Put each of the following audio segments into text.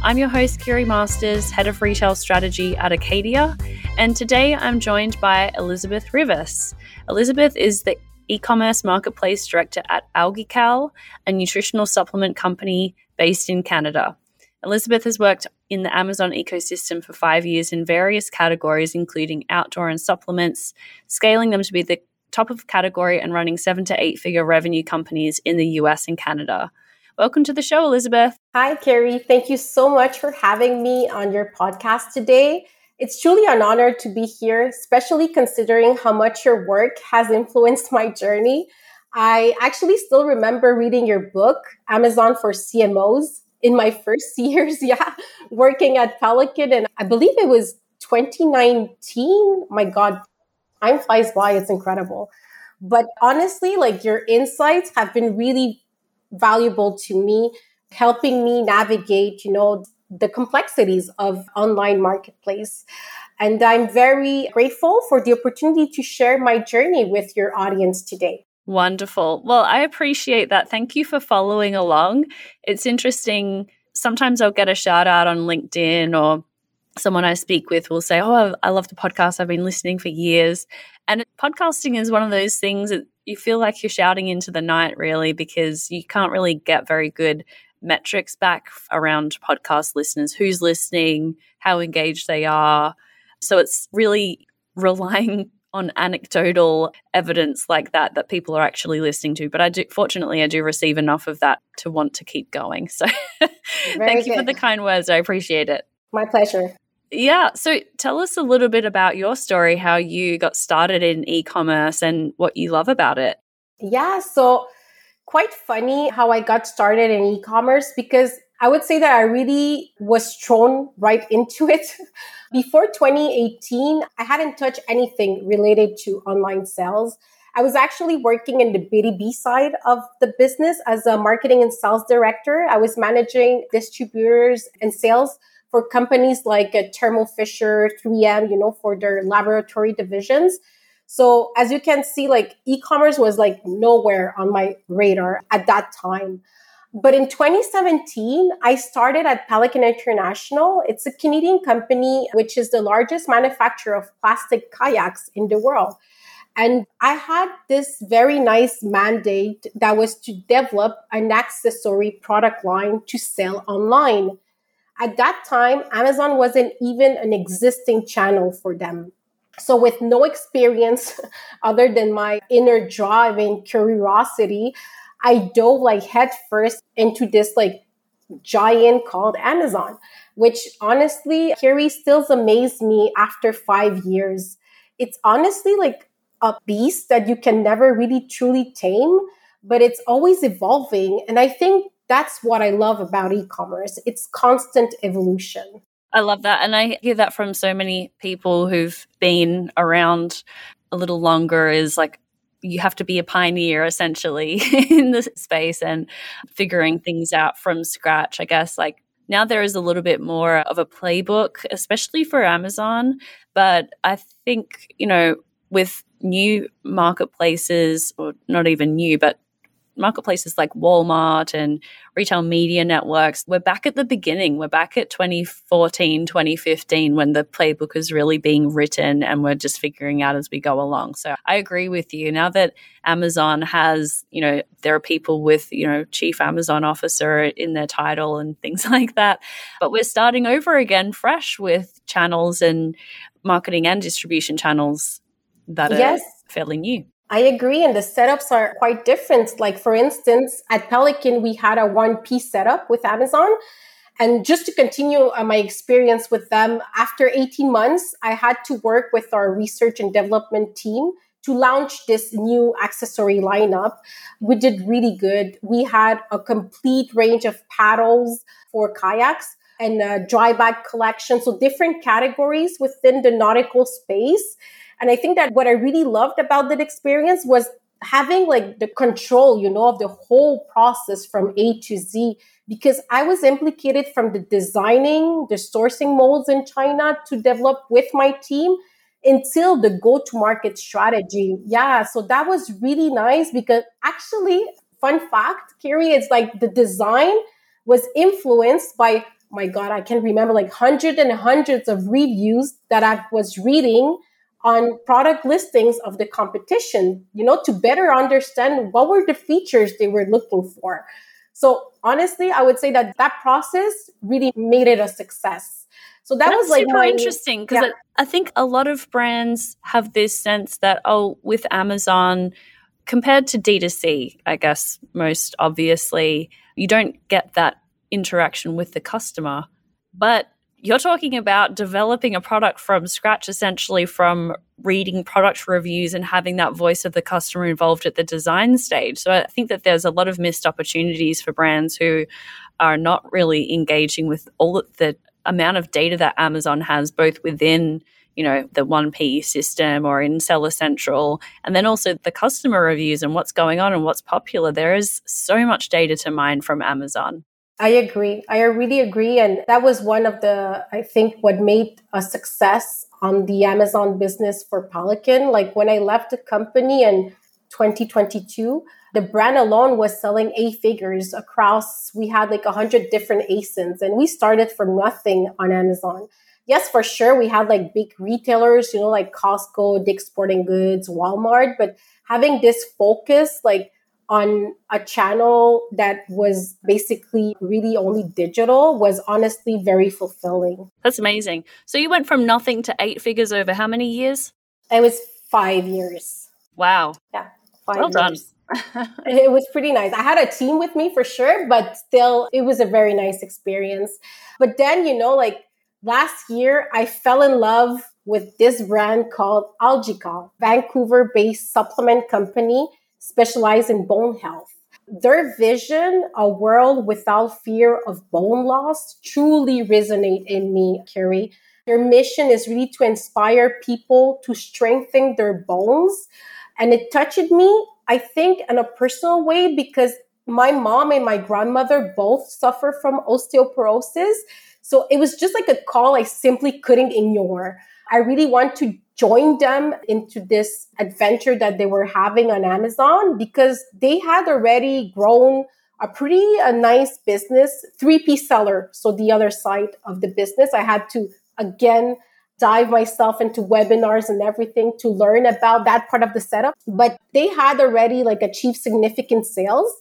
I'm your host, Kiri Masters, Head of Retail Strategy at Acadia, and today I'm joined by Elizabeth Rivas. Elizabeth is the e commerce marketplace director at AlgaeCal, a nutritional supplement company based in Canada. Elizabeth has worked in the Amazon ecosystem for five years in various categories, including outdoor and supplements, scaling them to be the top of category and running seven to eight figure revenue companies in the US and Canada. Welcome to the show, Elizabeth. Hi, Kiri. Thank you so much for having me on your podcast today. It's truly an honor to be here, especially considering how much your work has influenced my journey. I actually still remember reading your book, Amazon for CMOs, in my first years, yeah, working at Pelican. And I believe it was 2019. My God, time flies by. It's incredible. But honestly, like your insights have been really valuable to me, helping me navigate, you know, the complexities of online marketplace. And I'm very grateful for the opportunity to share my journey with your audience today. Wonderful. Well, I appreciate that. Thank you for following along. It's interesting. Sometimes I'll get a shout out on LinkedIn or someone I speak with will say, Oh, I love the podcast. I've been listening for years. And podcasting is one of those things that you feel like you're shouting into the night, really, because you can't really get very good metrics back around podcast listeners who's listening, how engaged they are. So it's really relying on anecdotal evidence like that that people are actually listening to. But i do fortunately i do receive enough of that to want to keep going. So thank you for the kind words. I appreciate it. My pleasure yeah. So tell us a little bit about your story, how you got started in e commerce and what you love about it. Yeah. So, quite funny how I got started in e commerce because I would say that I really was thrown right into it. Before 2018, I hadn't touched anything related to online sales. I was actually working in the B2B side of the business as a marketing and sales director. I was managing distributors and sales for companies like uh, Thermo Fisher, 3M, you know, for their laboratory divisions. So as you can see, like e-commerce was like nowhere on my radar at that time. But in 2017, I started at Pelican International. It's a Canadian company, which is the largest manufacturer of plastic kayaks in the world. And I had this very nice mandate that was to develop an accessory product line to sell online. At that time, Amazon wasn't even an existing channel for them. So, with no experience other than my inner drive and curiosity, I dove like headfirst into this like giant called Amazon, which honestly, Kiri still amazes me after five years. It's honestly like a beast that you can never really truly tame, but it's always evolving. And I think that's what I love about e commerce. It's constant evolution. I love that. And I hear that from so many people who've been around a little longer is like, you have to be a pioneer essentially in the space and figuring things out from scratch. I guess like now there is a little bit more of a playbook, especially for Amazon. But I think, you know, with new marketplaces, or not even new, but marketplaces like Walmart and retail media networks, we're back at the beginning. We're back at 2014, 2015 when the playbook is really being written and we're just figuring out as we go along. So I agree with you. Now that Amazon has, you know, there are people with, you know, chief Amazon officer in their title and things like that. But we're starting over again fresh with channels and marketing and distribution channels that yes. are fairly new. I agree. And the setups are quite different. Like, for instance, at Pelican, we had a one piece setup with Amazon. And just to continue uh, my experience with them, after 18 months, I had to work with our research and development team to launch this new accessory lineup. We did really good. We had a complete range of paddles for kayaks, and uh, dry bag collection. So different categories within the nautical space. And I think that what I really loved about that experience was having like the control, you know, of the whole process from A to Z because I was implicated from the designing, the sourcing molds in China to develop with my team until the go to market strategy. Yeah. So that was really nice because actually, fun fact, Kiri, it's like the design was influenced by, my God, I can remember like hundreds and hundreds of reviews that I was reading on product listings of the competition, you know, to better understand what were the features they were looking for. So honestly, I would say that that process really made it a success. So that That's was like super my, interesting because yeah. I, I think a lot of brands have this sense that oh, with Amazon compared to D2C, I guess most obviously, you don't get that interaction with the customer. But you're talking about developing a product from scratch, essentially from reading product reviews and having that voice of the customer involved at the design stage. So I think that there's a lot of missed opportunities for brands who are not really engaging with all the amount of data that Amazon has, both within you know the 1p system or in seller central and then also the customer reviews and what's going on and what's popular there is so much data to mine from amazon I agree. I really agree. And that was one of the, I think, what made a success on the Amazon business for Pelican. Like when I left the company in 2022, the brand alone was selling A figures across, we had like 100 different ASINs, and we started from nothing on Amazon. Yes, for sure, we had like big retailers, you know, like Costco, Dick's Sporting Goods, Walmart, but having this focus, like on a channel that was basically really only digital was honestly very fulfilling. That's amazing. So you went from nothing to eight figures over how many years? It was five years. Wow. Yeah. Five well years. done. it was pretty nice. I had a team with me for sure, but still, it was a very nice experience. But then, you know, like last year, I fell in love with this brand called AlgaeCal, Vancouver based supplement company specialize in bone health. Their vision, a world without fear of bone loss, truly resonate in me, Kiri. Their mission is really to inspire people to strengthen their bones. And it touched me, I think, in a personal way because my mom and my grandmother both suffer from osteoporosis. So it was just like a call I simply couldn't ignore. I really want to join them into this adventure that they were having on Amazon because they had already grown a pretty a nice business, 3P seller. So the other side of the business, I had to again dive myself into webinars and everything to learn about that part of the setup. But they had already like achieved significant sales.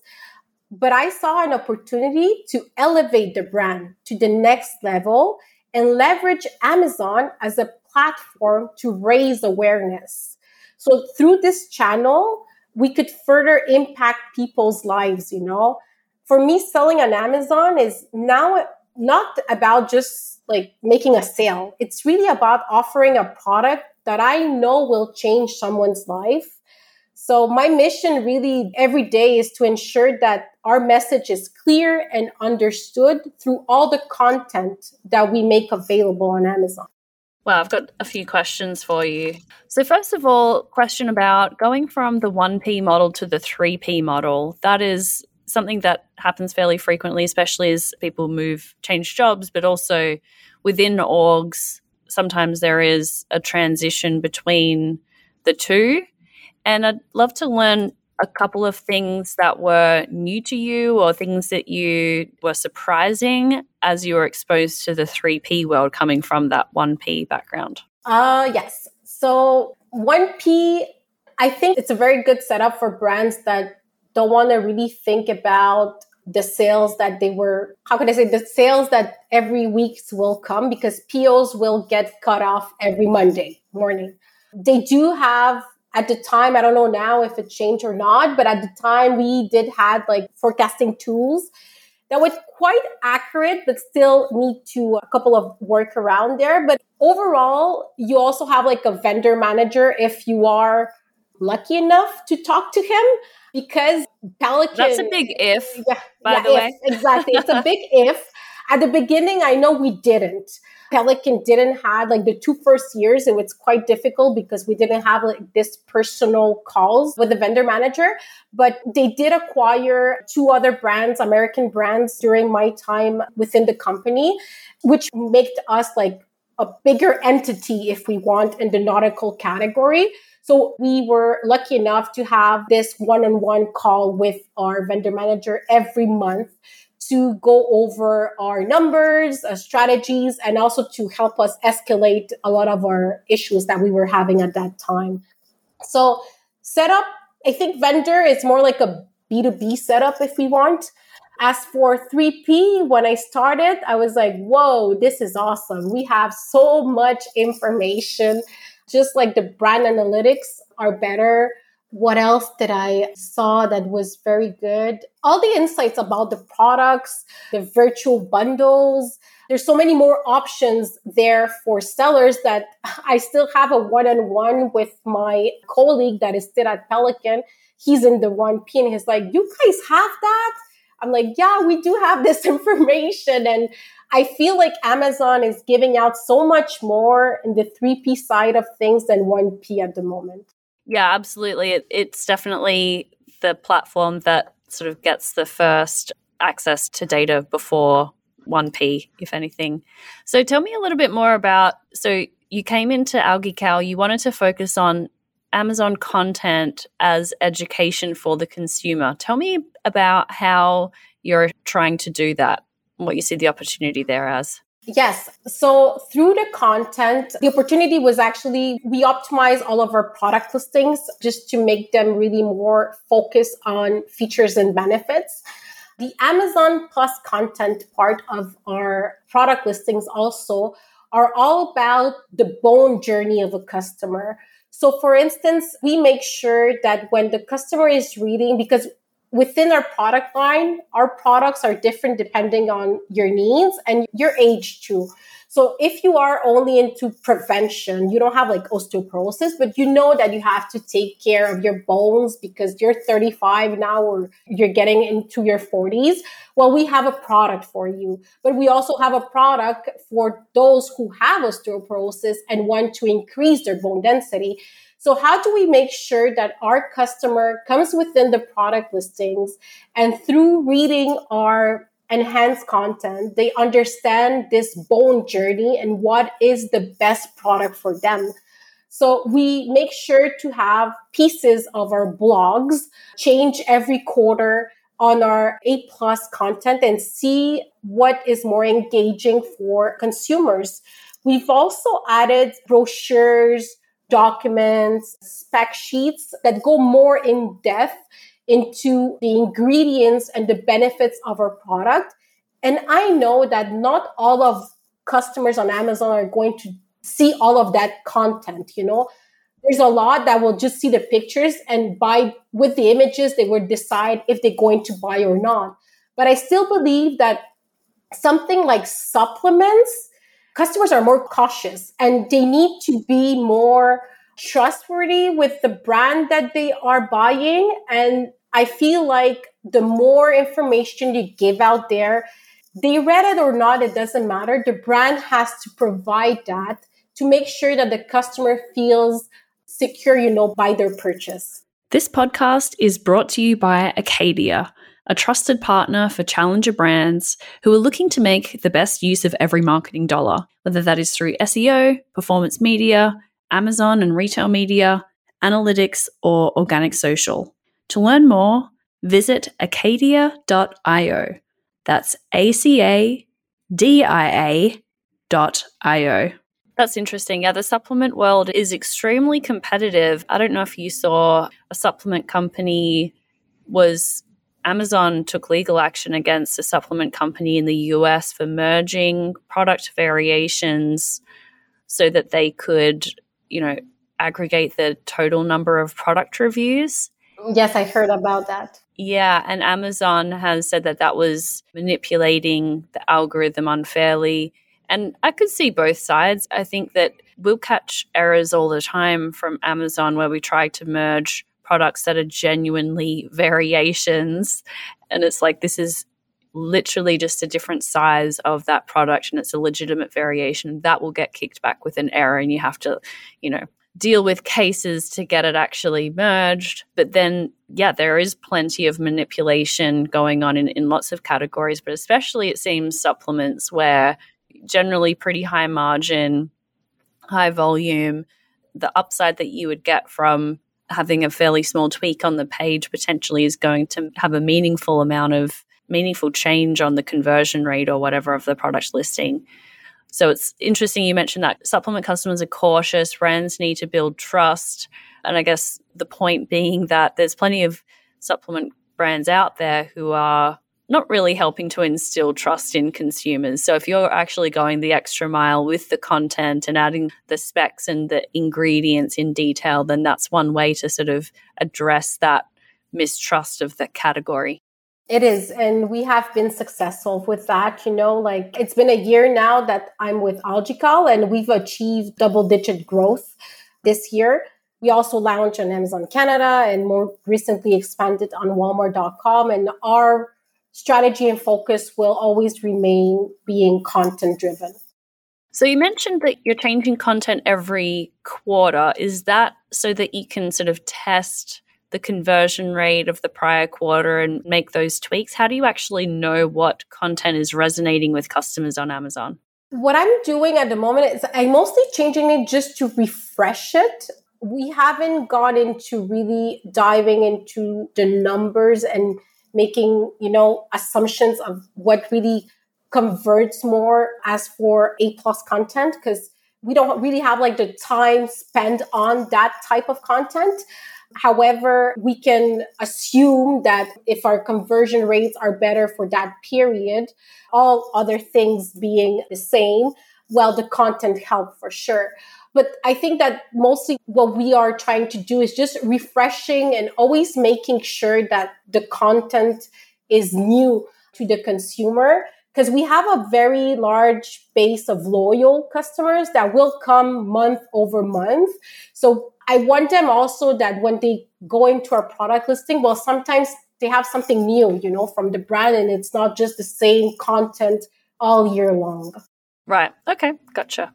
But I saw an opportunity to elevate the brand to the next level and leverage Amazon as a platform to raise awareness. So through this channel, we could further impact people's lives, you know. For me, selling on Amazon is now not about just like making a sale. It's really about offering a product that I know will change someone's life. So my mission really every day is to ensure that our message is clear and understood through all the content that we make available on Amazon. Well, I've got a few questions for you. So, first of all, question about going from the 1P model to the 3P model. That is something that happens fairly frequently, especially as people move, change jobs, but also within orgs, sometimes there is a transition between the two. And I'd love to learn a couple of things that were new to you or things that you were surprising as you were exposed to the 3P world coming from that 1P background? Uh, yes. So 1P, I think it's a very good setup for brands that don't want to really think about the sales that they were, how could I say, the sales that every week will come because POs will get cut off every Monday morning. They do have at the time i don't know now if it changed or not but at the time we did had like forecasting tools that was quite accurate but still need to a couple of work around there. But overall you also have like a vendor manager if you are lucky enough to talk to him because pelican that's a big if yeah, by yeah, the if, way exactly. It's a big if. At the beginning, I know we didn't. Pelican didn't have like the two first years, it was quite difficult because we didn't have like this personal calls with the vendor manager. But they did acquire two other brands, American brands during my time within the company, which made us like a bigger entity if we want in the nautical category. So we were lucky enough to have this one on one call with our vendor manager every month to go over our numbers, uh, strategies, and also to help us escalate a lot of our issues that we were having at that time. So, setup, I think vendor is more like a B2B setup if we want. As for 3P, when I started, I was like, whoa, this is awesome. We have so much information. Just like the brand analytics are better what else did I saw that was very good? All the insights about the products, the virtual bundles. There's so many more options there for sellers that I still have a one-on-one with my colleague that is still at Pelican. He's in the 1P and he's like, you guys have that? I'm like, yeah, we do have this information. And I feel like Amazon is giving out so much more in the 3P side of things than 1P at the moment. Yeah, absolutely. It, it's definitely the platform that sort of gets the first access to data before 1P, if anything. So tell me a little bit more about so you came into Algae you wanted to focus on Amazon content as education for the consumer. Tell me about how you're trying to do that, what you see the opportunity there as. Yes. So through the content, the opportunity was actually we optimize all of our product listings just to make them really more focused on features and benefits. The Amazon Plus content part of our product listings also are all about the bone journey of a customer. So for instance, we make sure that when the customer is reading, because within our product line, our products are different depending on your needs and your age too. So if you are only into prevention, you don't have like osteoporosis, but you know that you have to take care of your bones because you're 35 now or you're getting into your 40s. Well, we have a product for you, but we also have a product for those who have osteoporosis and want to increase their bone density. So, how do we make sure that our customer comes within the product listings and through reading our enhanced content, they understand this bone journey and what is the best product for them? So we make sure to have pieces of our blogs change every quarter on our A plus content and see what is more engaging for consumers. We've also added brochures, documents, spec sheets that go more in depth into the ingredients and the benefits of our product. And I know that not all of customers on Amazon are going to see all of that content, you know. There's a lot that will just see the pictures and buy with the images, they will decide if they're going to buy or not. But I still believe that something like supplements customers are more cautious and they need to be more trustworthy with the brand that they are buying. And I feel like the more information you give out there, they read it or not, it doesn't matter. The brand has to provide that to make sure that the customer feels secure, you know, by their purchase. This podcast is brought to you by Acadia a trusted partner for challenger brands who are looking to make the best use of every marketing dollar, whether that is through SEO, performance media, Amazon and retail media, analytics, or organic social. To learn more, visit acadia.io. That's A C A D I A dot I-O. That's interesting. Yeah, the supplement world is extremely competitive. I don't know if you saw a supplement company was Amazon took legal action against a supplement company in the US for merging product variations so that they could, you know, aggregate the total number of product reviews. Yes, I heard about that. Yeah, and Amazon has said that that was manipulating the algorithm unfairly. And I could see both sides. I think that we'll catch errors all the time from Amazon where we try to merge products that are genuinely variations. And it's like, this is literally just a different size of that product and it's a legitimate variation, that will get kicked back with an error and you have to, you know, deal with cases to get it actually merged. But then, yeah, there is plenty of manipulation going on in, in lots of categories, but especially it seems supplements where generally pretty high margin, high volume, the upside that you would get from having a fairly small tweak on the page potentially is going to have a meaningful amount of meaningful change on the conversion rate or whatever of the product listing. So it's interesting you mentioned that supplement customers are cautious, brands need to build trust. And I guess the point being that there's plenty of supplement brands out there who are not really helping to instill trust in consumers. So if you're actually going the extra mile with the content and adding the specs and the ingredients in detail, then that's one way to sort of address that mistrust of the category. It is. And we have been successful with that. You know, like it's been a year now that I'm with AlgaeCal and we've achieved double digit growth this year. We also launched on Amazon Canada and more recently expanded on Walmart.com. And our strategy and focus will always remain being content driven. So you mentioned that you're changing content every quarter. Is that so that you can sort of test the conversion rate of the prior quarter and make those tweaks? How do you actually know what content is resonating with customers on Amazon? What I'm doing at the moment is I'm mostly changing it just to refresh it. We haven't gone into really diving into the numbers and making, you know, assumptions of what really converts more as for A plus content because we don't really have like the time spent on that type of content. However, we can assume that if our conversion rates are better for that period, all other things being the same, well, the content help for sure. But I think that mostly what we are trying to do is just refreshing and always making sure that the content is new to the consumer because we have a very large base of loyal customers that will come month over month. So I want them also that when they go into our product listing, well, sometimes they have something new, you know, from the brand and it's not just the same content all year long. Right. Okay. Gotcha.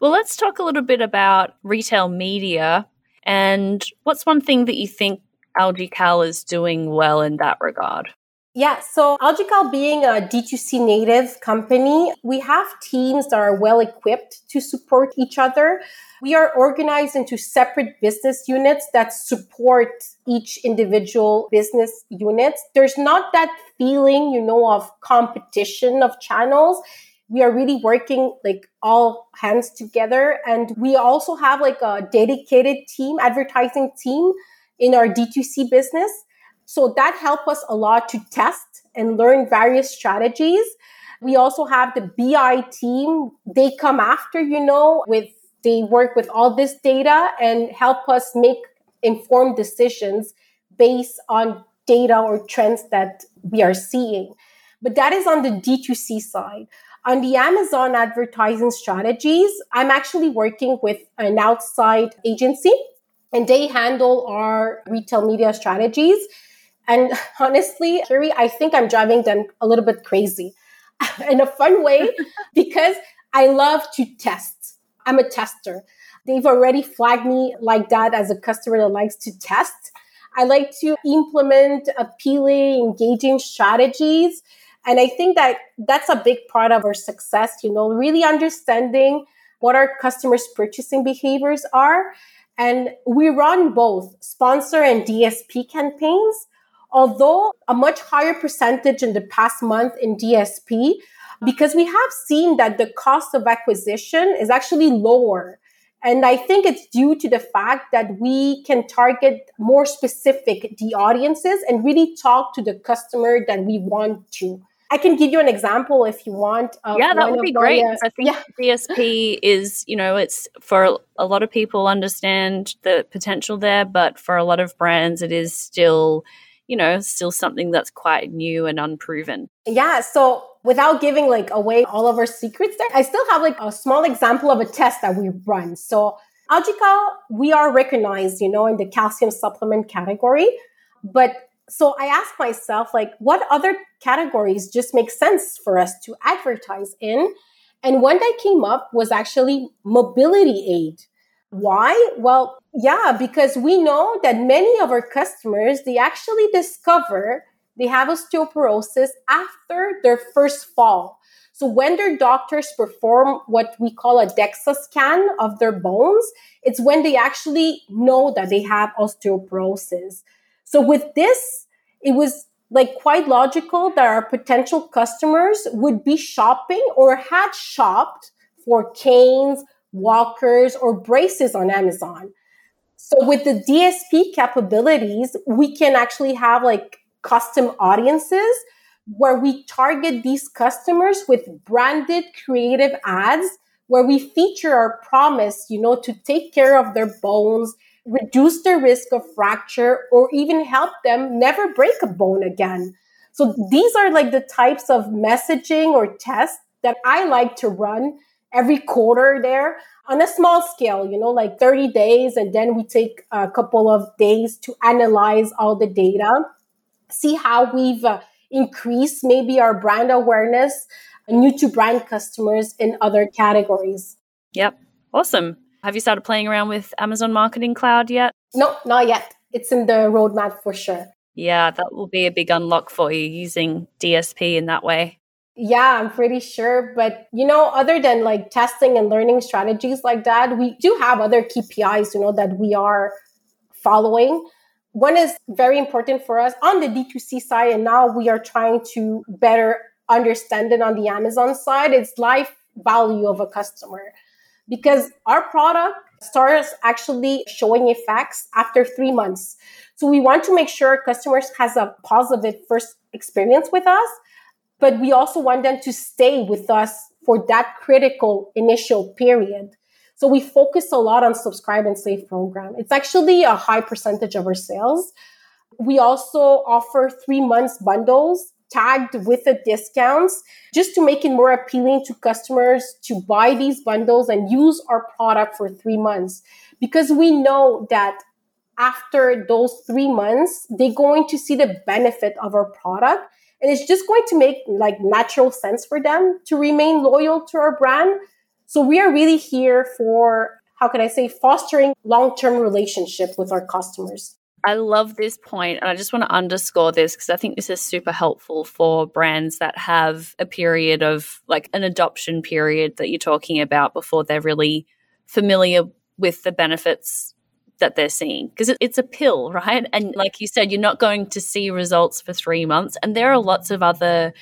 Well, let's talk a little bit about retail media. And what's one thing that you think AlgaeCal is doing well in that regard? Yeah, so AlgaeCal being a D2C native company, we have teams that are well equipped to support each other. We are organized into separate business units that support each individual business unit. There's not that feeling, you know, of competition of channels we are really working like all hands together. And we also have like a dedicated team advertising team in our d2c business. So that helped us a lot to test and learn various strategies. We also have the bi team. They come after you know with they work with all this data and help us make informed decisions based on data or trends that we are seeing. But that is on the d2c side on the Amazon advertising strategies, I'm actually working with an outside agency and they handle our retail media strategies. And honestly, Kiri, I think I'm driving them a little bit crazy in a fun way because I love to test. I'm a tester. They've already flagged me like that as a customer that likes to test. I like to implement appealing, engaging strategies and I think that that's a big part of our success, you know, really understanding what our customers' purchasing behaviors are. And we run both sponsor and DSP campaigns, although a much higher percentage in the past month in DSP, because we have seen that the cost of acquisition is actually lower. And I think it's due to the fact that we can target more specific the audiences and really talk to the customer that we want to. I can give you an example if you want. yeah, that would be great. Uh, I think yeah. DSP is, you know, it's for a lot of people understand the potential there, but for a lot of brands, it is still, you know, still something that's quite new and unproven. Yeah. So without giving like away all of our secrets there, I still have like a small example of a test that we run. So AlgaeCal, we are recognized, you know, in the calcium supplement category, but So I asked myself, like, what other categories just make sense for us to advertise in? And one that came up was actually mobility aid. Why? Well, yeah, because we know that many of our customers, they actually discover they have osteoporosis after their first fall. So when their doctors perform what we call a DEXA scan of their bones, it's when they actually know that they have osteoporosis. So with this, it was like quite logical that our potential customers would be shopping or had shopped for canes, walkers, or braces on Amazon. So with the DSP capabilities, we can actually have like custom audiences where we target these customers with branded creative ads where we feature our promise, you know, to take care of their bones, reduce their risk of fracture, or even help them never break a bone again. So these are like the types of messaging or tests that I like to run every quarter there on a small scale, you know, like 30 days. And then we take a couple of days to analyze all the data, see how we've uh, increased maybe our brand awareness, new to brand customers in other categories. Yep. Awesome. Have you started playing around with Amazon Marketing Cloud yet? No, not yet. It's in the roadmap for sure. Yeah, that will be a big unlock for you using DSP in that way. Yeah, I'm pretty sure. But, you know, other than like testing and learning strategies like that, we do have other KPIs, you know, that we are following. One is very important for us on the D2C side. And now we are trying to better understand it on the Amazon side. It's life value of a customer because our product starts actually showing effects after three months. So we want to make sure customers has a positive first experience with us, but we also want them to stay with us for that critical initial period. So we focus a lot on subscribe and save program. It's actually a high percentage of our sales. We also offer three months bundles tagged with the discounts just to make it more appealing to customers to buy these bundles and use our product for three months. Because we know that after those three months, they're going to see the benefit of our product. And it's just going to make like natural sense for them to remain loyal to our brand. So we are really here for, how can I say, fostering long-term relationship with our customers. I love this point, and I just want to underscore this because I think this is super helpful for brands that have a period of like an adoption period that you're talking about before they're really familiar with the benefits that they're seeing because it's a pill, right? And like you said, you're not going to see results for three months, and there are lots of other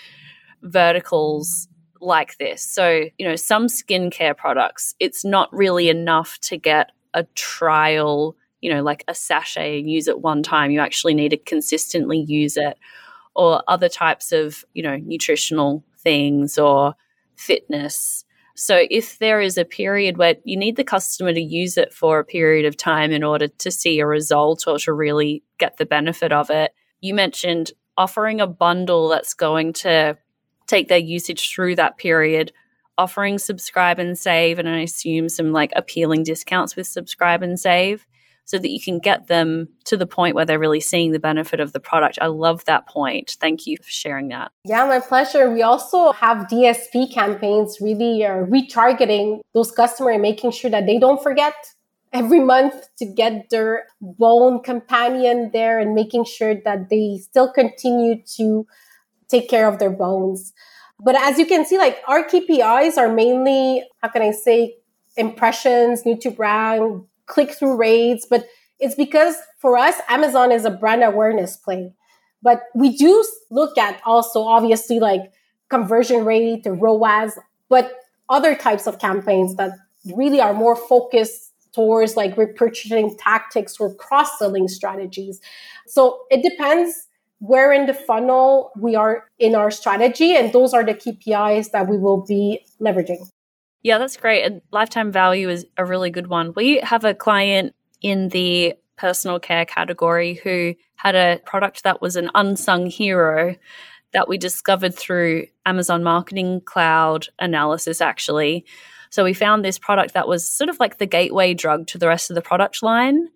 verticals like this. So, you know, some skincare products, it's not really enough to get a trial you know, like a sachet and use it one time. You actually need to consistently use it. Or other types of, you know, nutritional things or fitness. So if there is a period where you need the customer to use it for a period of time in order to see a result or to really get the benefit of it, you mentioned offering a bundle that's going to take their usage through that period offering subscribe and save and i assume some like appealing discounts with subscribe and save so that you can get them to the point where they're really seeing the benefit of the product. I love that point. Thank you for sharing that. Yeah, my pleasure. We also have DSP campaigns really uh, retargeting those customers and making sure that they don't forget every month to get their bone companion there and making sure that they still continue to take care of their bones. But as you can see, like our KPIs are mainly, how can I say, impressions, new to brand, click through rates, but it's because for us, Amazon is a brand awareness play. But we do look at also obviously like conversion rate, ROAS, but other types of campaigns that really are more focused towards like repurchasing tactics or cross-selling strategies. So it depends where in the funnel we are in our strategy and those are the KPIs that we will be leveraging. Yeah, that's great. And lifetime value is a really good one. We have a client in the personal care category who had a product that was an unsung hero that we discovered through Amazon Marketing Cloud analysis, actually. So we found this product that was sort of like the gateway drug to the rest of the product line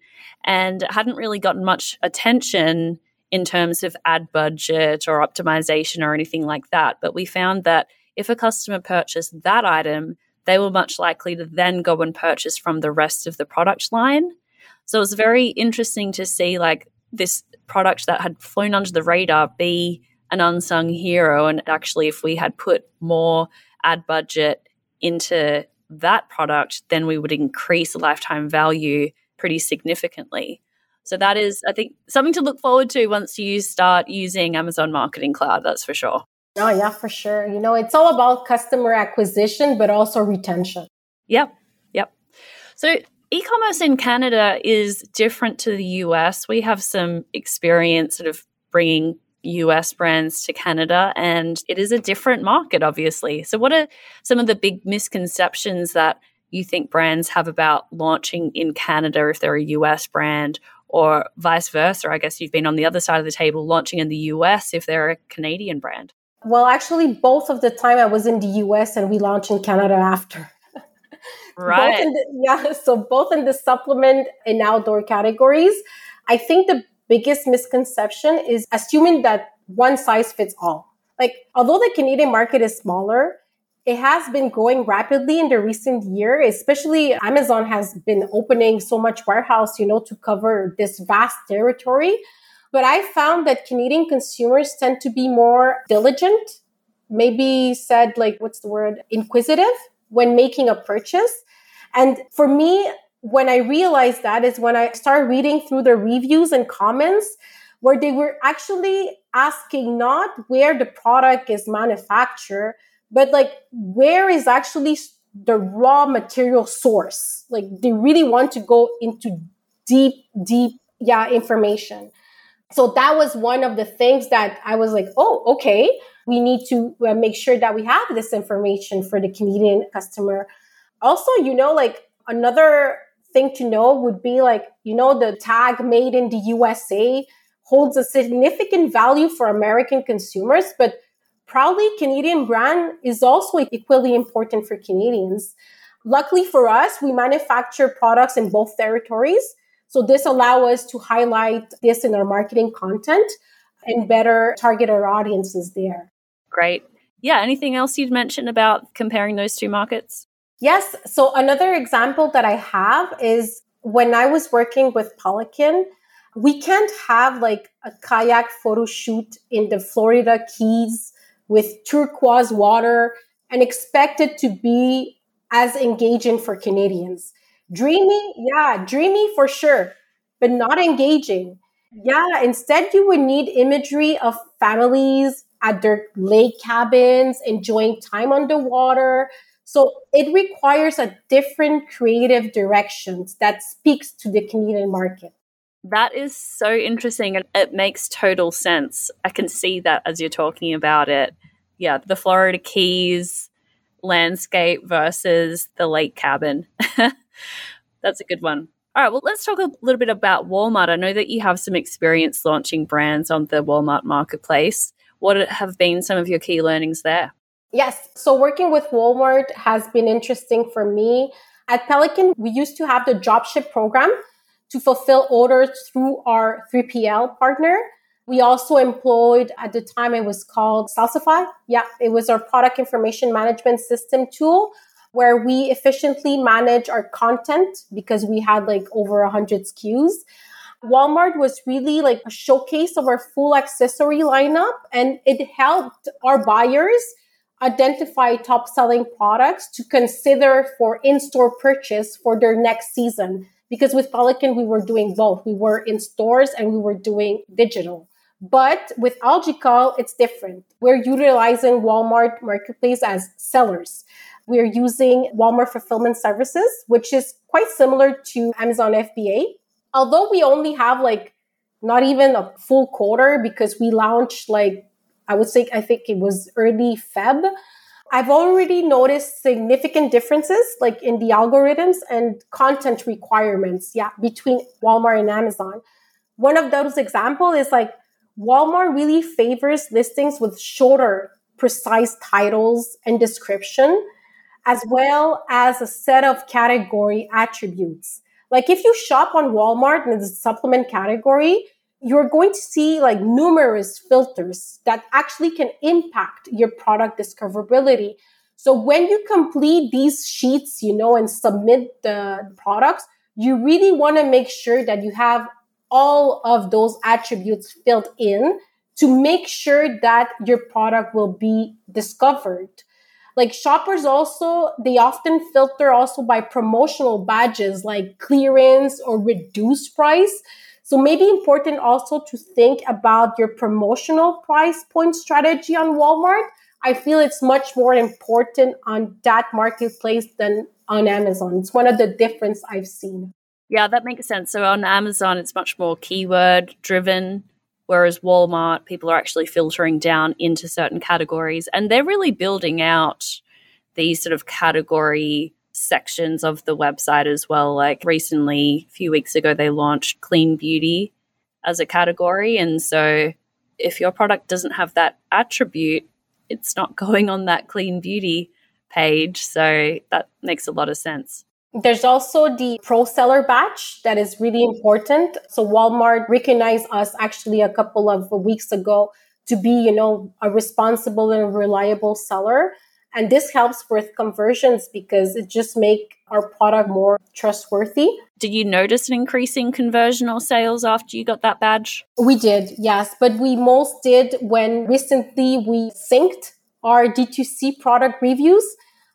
and hadn't really gotten much attention in terms of ad budget or optimization or anything like that. But we found that if a customer purchased that item, they were much likely to then go and purchase from the rest of the product line. So it was very interesting to see like this product that had flown under the radar be an unsung hero. And actually, if we had put more ad budget into that product, then we would increase lifetime value pretty significantly. So that is, I think, something to look forward to once you start using Amazon Marketing Cloud. That's for sure. Oh, yeah, for sure. You know, it's all about customer acquisition, but also retention. Yep. Yep. So e commerce in Canada is different to the US. We have some experience sort of bringing US brands to Canada, and it is a different market, obviously. So, what are some of the big misconceptions that you think brands have about launching in Canada if they're a US brand, or vice versa? I guess you've been on the other side of the table launching in the US if they're a Canadian brand. Well, actually, both of the time I was in the US and we launched in Canada after. Right. the, yeah. So both in the supplement and outdoor categories. I think the biggest misconception is assuming that one size fits all. Like, although the Canadian market is smaller, it has been growing rapidly in the recent year, especially Amazon has been opening so much warehouse, you know, to cover this vast territory. But I found that Canadian consumers tend to be more diligent, maybe said like, what's the word? Inquisitive when making a purchase. And for me, when I realized that is when I started reading through the reviews and comments where they were actually asking not where the product is manufactured, but like where is actually the raw material source. Like they really want to go into deep, deep, yeah, information. So that was one of the things that I was like, oh, okay, we need to uh, make sure that we have this information for the Canadian customer. Also, you know, like another thing to know would be like, you know, the tag made in the USA holds a significant value for American consumers, but proudly Canadian brand is also equally important for Canadians. Luckily for us, we manufacture products in both territories. So this allow us to highlight this in our marketing content and better target our audiences there. Great. Yeah. Anything else you'd mention about comparing those two markets? Yes. So another example that I have is when I was working with Pelican, we can't have like a kayak photo shoot in the Florida Keys with turquoise water and expect it to be as engaging for Canadians. Dreamy, yeah, dreamy for sure, but not engaging. Yeah, instead, you would need imagery of families at their lake cabins, enjoying time underwater, so it requires a different creative directions that speaks to the Canadian market. That is so interesting and it makes total sense. I can see that as you're talking about it. Yeah, the Florida Keys landscape versus the lake cabin. That's a good one. All right, well, let's talk a little bit about Walmart. I know that you have some experience launching brands on the Walmart marketplace. What have been some of your key learnings there? Yes. So working with Walmart has been interesting for me. At Pelican, we used to have the dropship program to fulfill orders through our 3PL partner. We also employed, at the time, it was called Salsify. Yeah, it was our product information management system tool where we efficiently manage our content because we had like over 100 SKUs. Walmart was really like a showcase of our full accessory lineup and it helped our buyers identify top selling products to consider for in store purchase for their next season. Because with Pelican, we were doing both. We were in stores and we were doing digital. But with AlgaeCal, it's different. We're utilizing Walmart Marketplace as sellers. We're using Walmart Fulfillment Services, which is quite similar to Amazon FBA. Although we only have like not even a full quarter because we launched like I would say, I think it was early Feb. I've already noticed significant differences like in the algorithms and content requirements, yeah, between Walmart and Amazon. One of those examples is like Walmart really favors listings with shorter, precise titles and description, as well as a set of category attributes. Like if you shop on Walmart in the supplement category, you're going to see like numerous filters that actually can impact your product discoverability. So when you complete these sheets, you know, and submit the products, you really want to make sure that you have all of those attributes filled in to make sure that your product will be discovered. Like shoppers also, they often filter also by promotional badges like clearance or reduced price. So maybe important also to think about your promotional price point strategy on Walmart. I feel it's much more important on that marketplace than on Amazon. It's one of the difference I've seen. Yeah, that makes sense. So on Amazon, it's much more keyword driven, whereas Walmart, people are actually filtering down into certain categories and they're really building out these sort of category sections of the website as well. Like recently, a few weeks ago, they launched clean beauty as a category. And so if your product doesn't have that attribute, it's not going on that clean beauty page. So that makes a lot of sense. There's also the pro seller badge that is really important. So Walmart recognized us actually a couple of weeks ago to be, you know, a responsible and reliable seller. And this helps with conversions because it just make our product more trustworthy. Did you notice an increase in conversion or sales after you got that badge? We did, yes. But we most did when recently we synced our D2C product reviews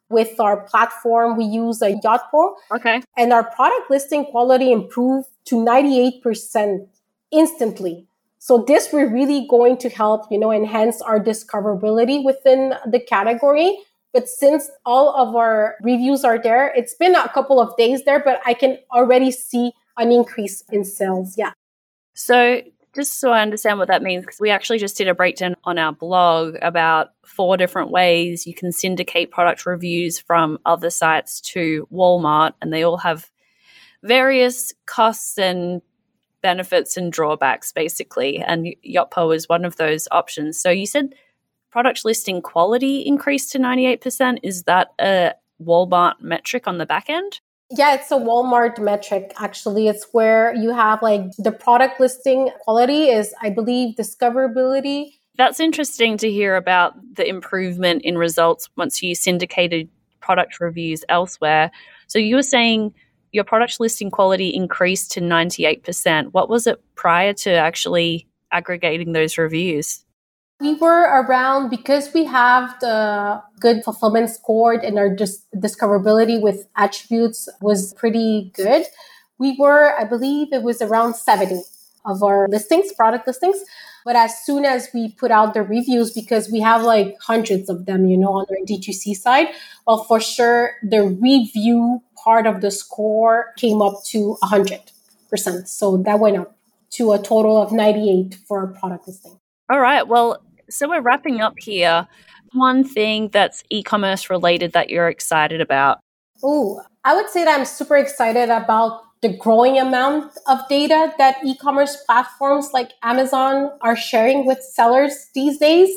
with our platform. We use a yacht Yotpo. Okay. And our product listing quality improved to 98% instantly. So this we're really going to help, you know, enhance our discoverability within the category. But since all of our reviews are there, it's been a couple of days there, but I can already see an increase in sales. Yeah. So just so I understand what that means, because we actually just did a breakdown on our blog about four different ways you can syndicate product reviews from other sites to Walmart, and they all have various costs and benefits and drawbacks, basically. And Yotpo is one of those options. So you said product listing quality increased to 98%. Is that a Walmart metric on the back end? Yeah, it's a Walmart metric. Actually, it's where you have like the product listing quality is, I believe, discoverability. That's interesting to hear about the improvement in results once you syndicated product reviews elsewhere. So you were saying your product listing quality increased to 98%. What was it prior to actually aggregating those reviews? We were around because we have the good fulfillment score and our dis- discoverability with attributes was pretty good. We were, I believe it was around 70 of our listings, product listings. But as soon as we put out the reviews, because we have like hundreds of them, you know, on our D2C side, well, for sure, the review part of the score came up to 100%. So that went up to a total of 98 for our product listing. All right. Well, so we're wrapping up here. One thing that's e commerce related that you're excited about? Oh, I would say that I'm super excited about the growing amount of data that e-commerce platforms like Amazon are sharing with sellers these days.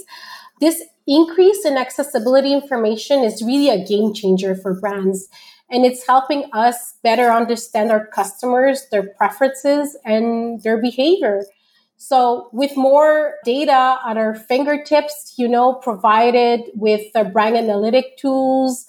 This increase in accessibility information is really a game changer for brands and it's helping us better understand our customers, their preferences and their behavior. So with more data at our fingertips, you know, provided with the brand analytic tools,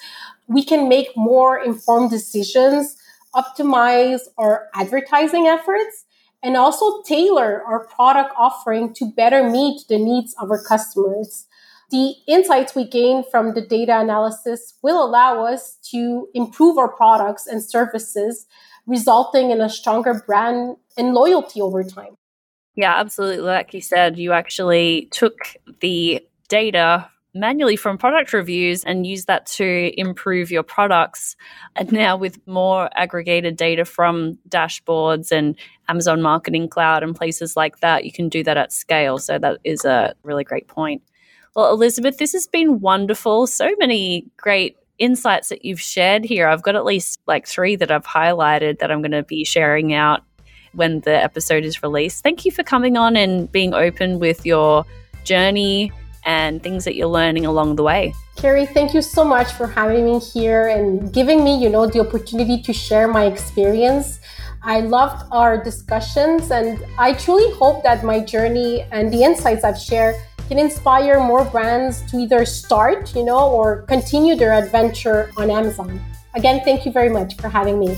we can make more informed decisions, optimize our advertising efforts, and also tailor our product offering to better meet the needs of our customers. The insights we gain from the data analysis will allow us to improve our products and services, resulting in a stronger brand and loyalty over time. Yeah, absolutely. Like you said, you actually took the data manually from product reviews and used that to improve your products. And now, with more aggregated data from dashboards and Amazon Marketing Cloud and places like that, you can do that at scale. So, that is a really great point. Well, Elizabeth, this has been wonderful. So many great insights that you've shared here. I've got at least like three that I've highlighted that I'm going to be sharing out when the episode is released. Thank you for coming on and being open with your journey and things that you're learning along the way. Kiri, thank you so much for having me here and giving me, you know, the opportunity to share my experience. I loved our discussions, and I truly hope that my journey and the insights I've shared can inspire more brands to either start, you know, or continue their adventure on Amazon. Again, thank you very much for having me.